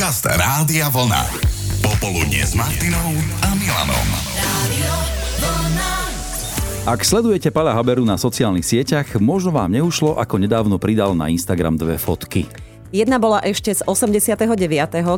Podcast Rádia Vlna. Popoludne s Martinou a Milanom. Ak sledujete Pala Haberu na sociálnych sieťach, možno vám neušlo, ako nedávno pridal na Instagram dve fotky. Jedna bola ešte z 89.,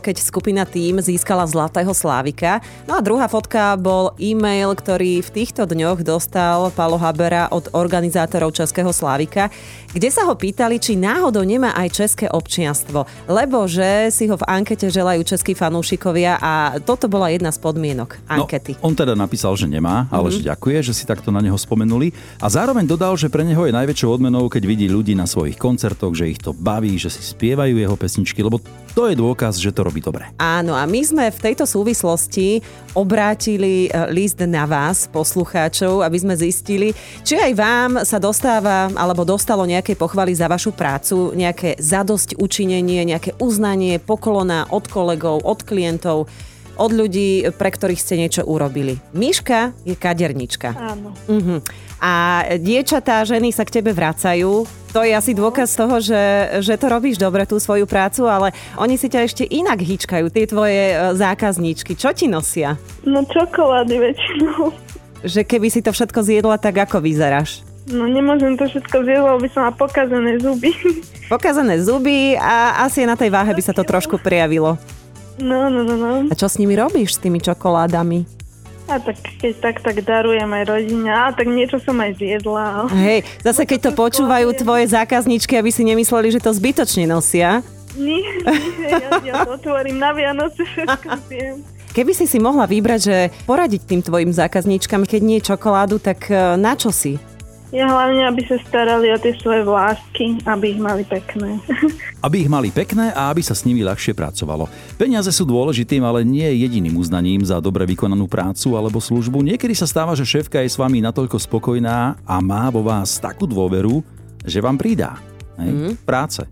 keď skupina Tým získala Zlatého Slávika. No a druhá fotka bol e-mail, ktorý v týchto dňoch dostal Palo Habera od organizátorov Českého Slávika, kde sa ho pýtali, či náhodou nemá aj české občianstvo, lebo že si ho v ankete želajú českí fanúšikovia a toto bola jedna z podmienok ankety. No, on teda napísal, že nemá, ale mm-hmm. že ďakuje, že si takto na neho spomenuli a zároveň dodal, že pre neho je najväčšou odmenou, keď vidí ľudí na svojich koncertoch, že ich to baví, že si spieva spievajú jeho pesničky, lebo to je dôkaz, že to robí dobre. Áno, a my sme v tejto súvislosti obrátili e, list na vás, poslucháčov, aby sme zistili, či aj vám sa dostáva alebo dostalo nejaké pochvaly za vašu prácu, nejaké zadosť učinenie, nejaké uznanie, poklona od kolegov, od klientov od ľudí, pre ktorých ste niečo urobili. Miška je kadernička. Áno. Uh-huh. A diečatá, ženy sa k tebe vracajú. To je asi dôkaz toho, že, že to robíš dobre, tú svoju prácu, ale oni si ťa ešte inak hýčkajú, tie tvoje e, zákazníčky. Čo ti nosia? No čokolády väčšinou. Že keby si to všetko zjedla, tak ako vyzeráš? No nemôžem to všetko zjesť, lebo by som mala pokazané zuby. Pokazané zuby a asi na tej váhe by sa to trošku prijavilo. No, no, no, no. A čo s nimi robíš, s tými čokoládami? A tak keď tak, tak darujem aj rodine. A tak niečo som aj zjedla. Hej, zase keď to počúvajú tvoje zákazničky, aby si nemysleli, že to zbytočne nosia. Nie, nie, ja, ja to otvorím na Vianoce, všetko viem. Keby si si mohla vybrať, že poradiť tým tvojim zákazníčkam, keď nie čokoládu, tak e, na čo si? Ja hlavne, aby sa starali o tie svoje vlásky, aby ich mali pekné. Aby ich mali pekné a aby sa s nimi ľahšie pracovalo. Peniaze sú dôležitým, ale nie jediným uznaním za dobre vykonanú prácu alebo službu. Niekedy sa stáva, že šéfka je s vami natoľko spokojná a má vo vás takú dôveru, že vám pridá. Hej? Mm. Práce.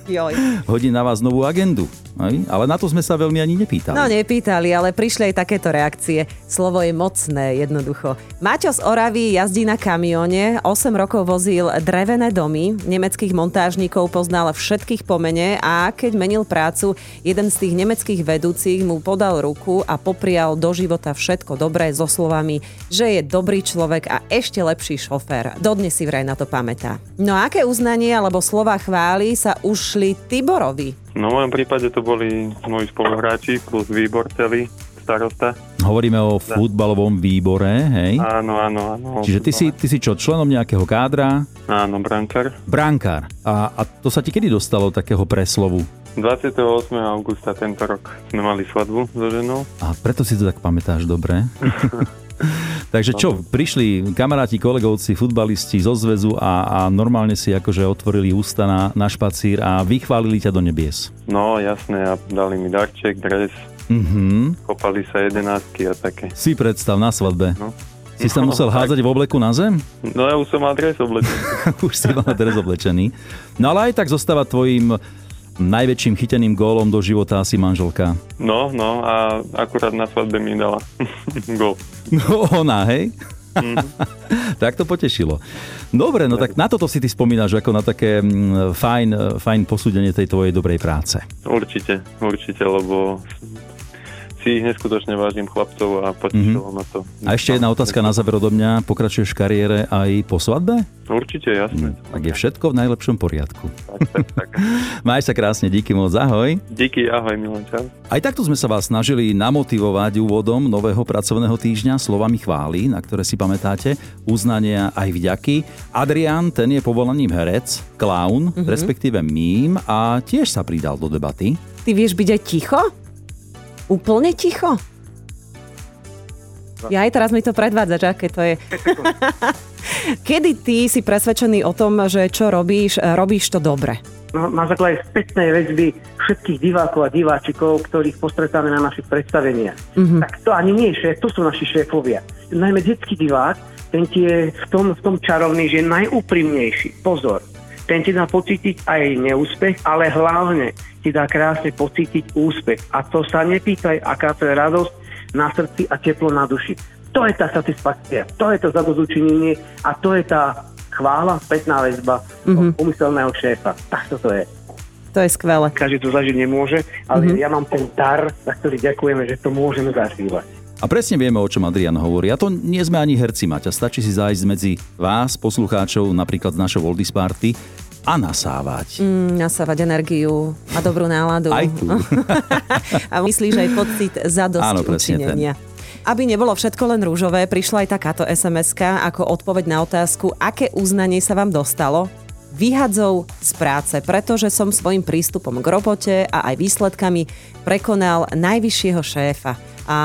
Hodí na vás novú agendu. Hej? Ale na to sme sa veľmi ani nepýtali. No nepýtali, ale prišli aj takéto reakcie. Slovo je mocné, jednoducho. Maťo z Oravy jazdí na kamióne, 8 rokov vozil drevené domy, nemeckých montážnikov poznal všetkých pomene a keď menil prácu, jeden z tých nemeckých vedúcich mu podal ruku a poprial do života všetko dobré so slovami, že je dobrý človek a ešte lepší šofér. Dodnes si vraj na to pamätá. No a aké uznanie alebo slova chvály sa ušli Tiborovi? No v mojom prípade to boli moji spoluhráči plus výbor celý, starosta. Hovoríme o futbalovom výbore, hej? Áno, áno, áno. Čiže ty si, ty si čo, členom nejakého kádra? Áno, brankár. Brankár. A, a to sa ti kedy dostalo takého preslovu? 28. augusta tento rok sme mali svadbu so ženou. A preto si to tak pamätáš dobre. Takže čo, prišli kamaráti, kolegovci, futbalisti zo zväzu a, a normálne si akože otvorili ústa na, na špacír a vychválili ťa do nebies. No jasné, a dali mi darček, dres, Mhm. kopali sa jedenáctky a také. Si predstav na svadbe. No. Si sa musel tak. hádzať v obleku na zem? No ja už som mal dres oblečený. Už si mal dres oblečený. No ale aj tak zostáva tvojim najväčším chyteným gólom do života asi manželka. No, no a akurát na svadbe mi dala gol. No ona, hej? tak to potešilo. Dobre, no tak na toto si ty spomínaš ako na také mm, fajn, fajn posúdenie tej tvojej dobrej práce. Určite, určite, lebo si ich neskutočne vážim chlapcov a potešilo ma to. A ešte jedna otázka na záver odo mňa. Pokračuješ v kariére aj po svadbe? Určite, jasné. Tak je všetko v najlepšom poriadku. Tak, tak, tak. Maj sa krásne, díky moc, ahoj. Díky, ahoj Milan, čau. Aj takto sme sa vás snažili namotivovať úvodom nového pracovného týždňa slovami chvály, na ktoré si pamätáte, uznania aj vďaky. Adrian, ten je povolaním herec, klaun, mm-hmm. respektíve mím a tiež sa pridal do debaty. Ty vieš byť aj ticho? Úplne ticho? Ja aj teraz mi to predvádzaš, aké to je. Kedy ty si presvedčený o tom, že čo robíš, robíš to dobre? No, na základe spätnej väzby všetkých divákov a diváčikov, ktorých postretáme na našich predstaveniach. Mm-hmm. Tak to ani nie je šéf, to sú naši šéfovia. Najmä detský divák, ten ti je v tom, v tom čarovný, že je najúprimnejší. Pozor, ten ti dá pocítiť aj neúspech, ale hlavne ti dá krásne pocítiť úspech. A to sa nepýtaj, aká to je radosť na srdci a teplo na duši. To je tá satisfakcia, to je to zadozučinenie a to je tá chvála, spätná väzba mm-hmm. umyselného šéfa. Tak to je. To je skvelé. Každý to zažiť nemôže, ale mm-hmm. ja mám ten dar, za ktorý ďakujeme, že to môžeme zažívať. A presne vieme, o čom Adrian hovorí. A to nie sme ani herci, Maťa. Stačí si zájsť medzi vás, poslucháčov, napríklad z našho Oldies Party a nasávať. Mm, nasávať energiu a dobrú náladu. Aj tu. a myslíš aj pocit zadosť Áno, učinenia. Aby nebolo všetko len rúžové, prišla aj takáto sms ako odpoveď na otázku, aké uznanie sa vám dostalo vyhadzov z práce, pretože som svojim prístupom k robote a aj výsledkami prekonal najvyššieho šéfa. A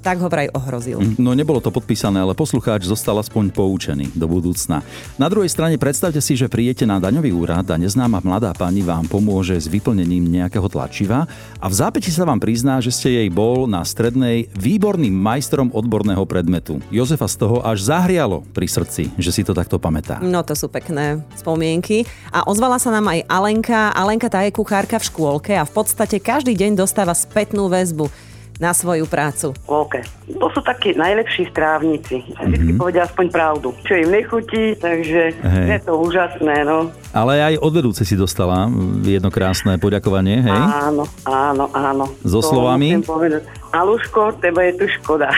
tak ho vraj ohrozil. No nebolo to podpísané, ale poslucháč zostal aspoň poučený do budúcna. Na druhej strane predstavte si, že príjete na daňový úrad a neznáma mladá pani vám pomôže s vyplnením nejakého tlačiva a v zápäti sa vám prizná, že ste jej bol na strednej výborným majstrom odborného predmetu. Jozefa z toho až zahrialo pri srdci, že si to takto pamätá. No to sú pekné spomienky. A ozvala sa nám aj Alenka. Alenka tá je kuchárka v škôlke a v podstate každý deň dostáva spätnú väzbu na svoju prácu. OK. To sú takí najlepší strávnici. Vždy mm-hmm. povedia aspoň pravdu. Čo im nechutí, takže Hej. je to úžasné, no. Ale aj od vedúce si dostala jedno krásne poďakovanie, hej? Áno, áno, áno. So To slovami? Povedať. Aluško, teba je tu škoda.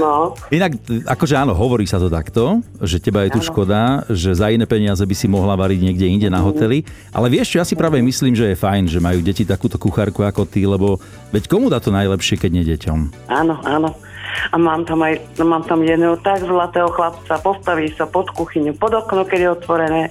no, Inak, akože áno, hovorí sa to takto, že teba je tu Áno. škoda, že za iné peniaze by si mohla variť niekde inde na hoteli. Ale vieš čo, ja si práve myslím, že je fajn, že majú deti takúto kuchárku ako ty, lebo veď komu dá to najlepšie, keď nie deťom? áno, áno. A mám tam aj, no, mám tam jedného tak zlatého chlapca, postaví sa pod kuchyňu, pod okno, keď je otvorené.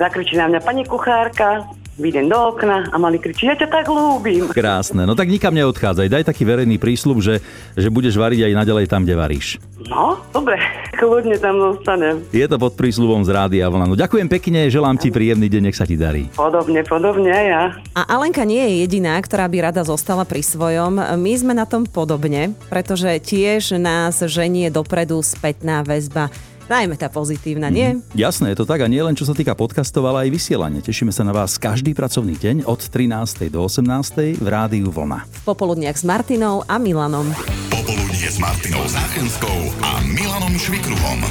Zakričí na mňa, pani kuchárka, vyjdem do okna a mali kričí, ja ťa tak ľúbim. Krásne, no tak nikam neodchádzaj, daj taký verejný prísľub, že, že budeš variť aj naďalej tam, kde varíš. No, dobre, kľudne tam zostanem. Je to pod prísľubom z Rádia Vlna. No ďakujem pekne, želám ti príjemný deň, nech sa ti darí. Podobne, podobne aj ja. A Alenka nie je jediná, ktorá by rada zostala pri svojom. My sme na tom podobne, pretože tiež nás ženie dopredu spätná väzba. Najmä tá pozitívna, nie? Jasné, je to tak a nie len čo sa týka podcastov, ale aj vysielania. Tešíme sa na vás každý pracovný deň od 13. do 18. v Rádiu Vlna. V popoludniach s Martinou a Milanom. Popoludnie s Martinou Záchenskou a Milanom Švikruhom.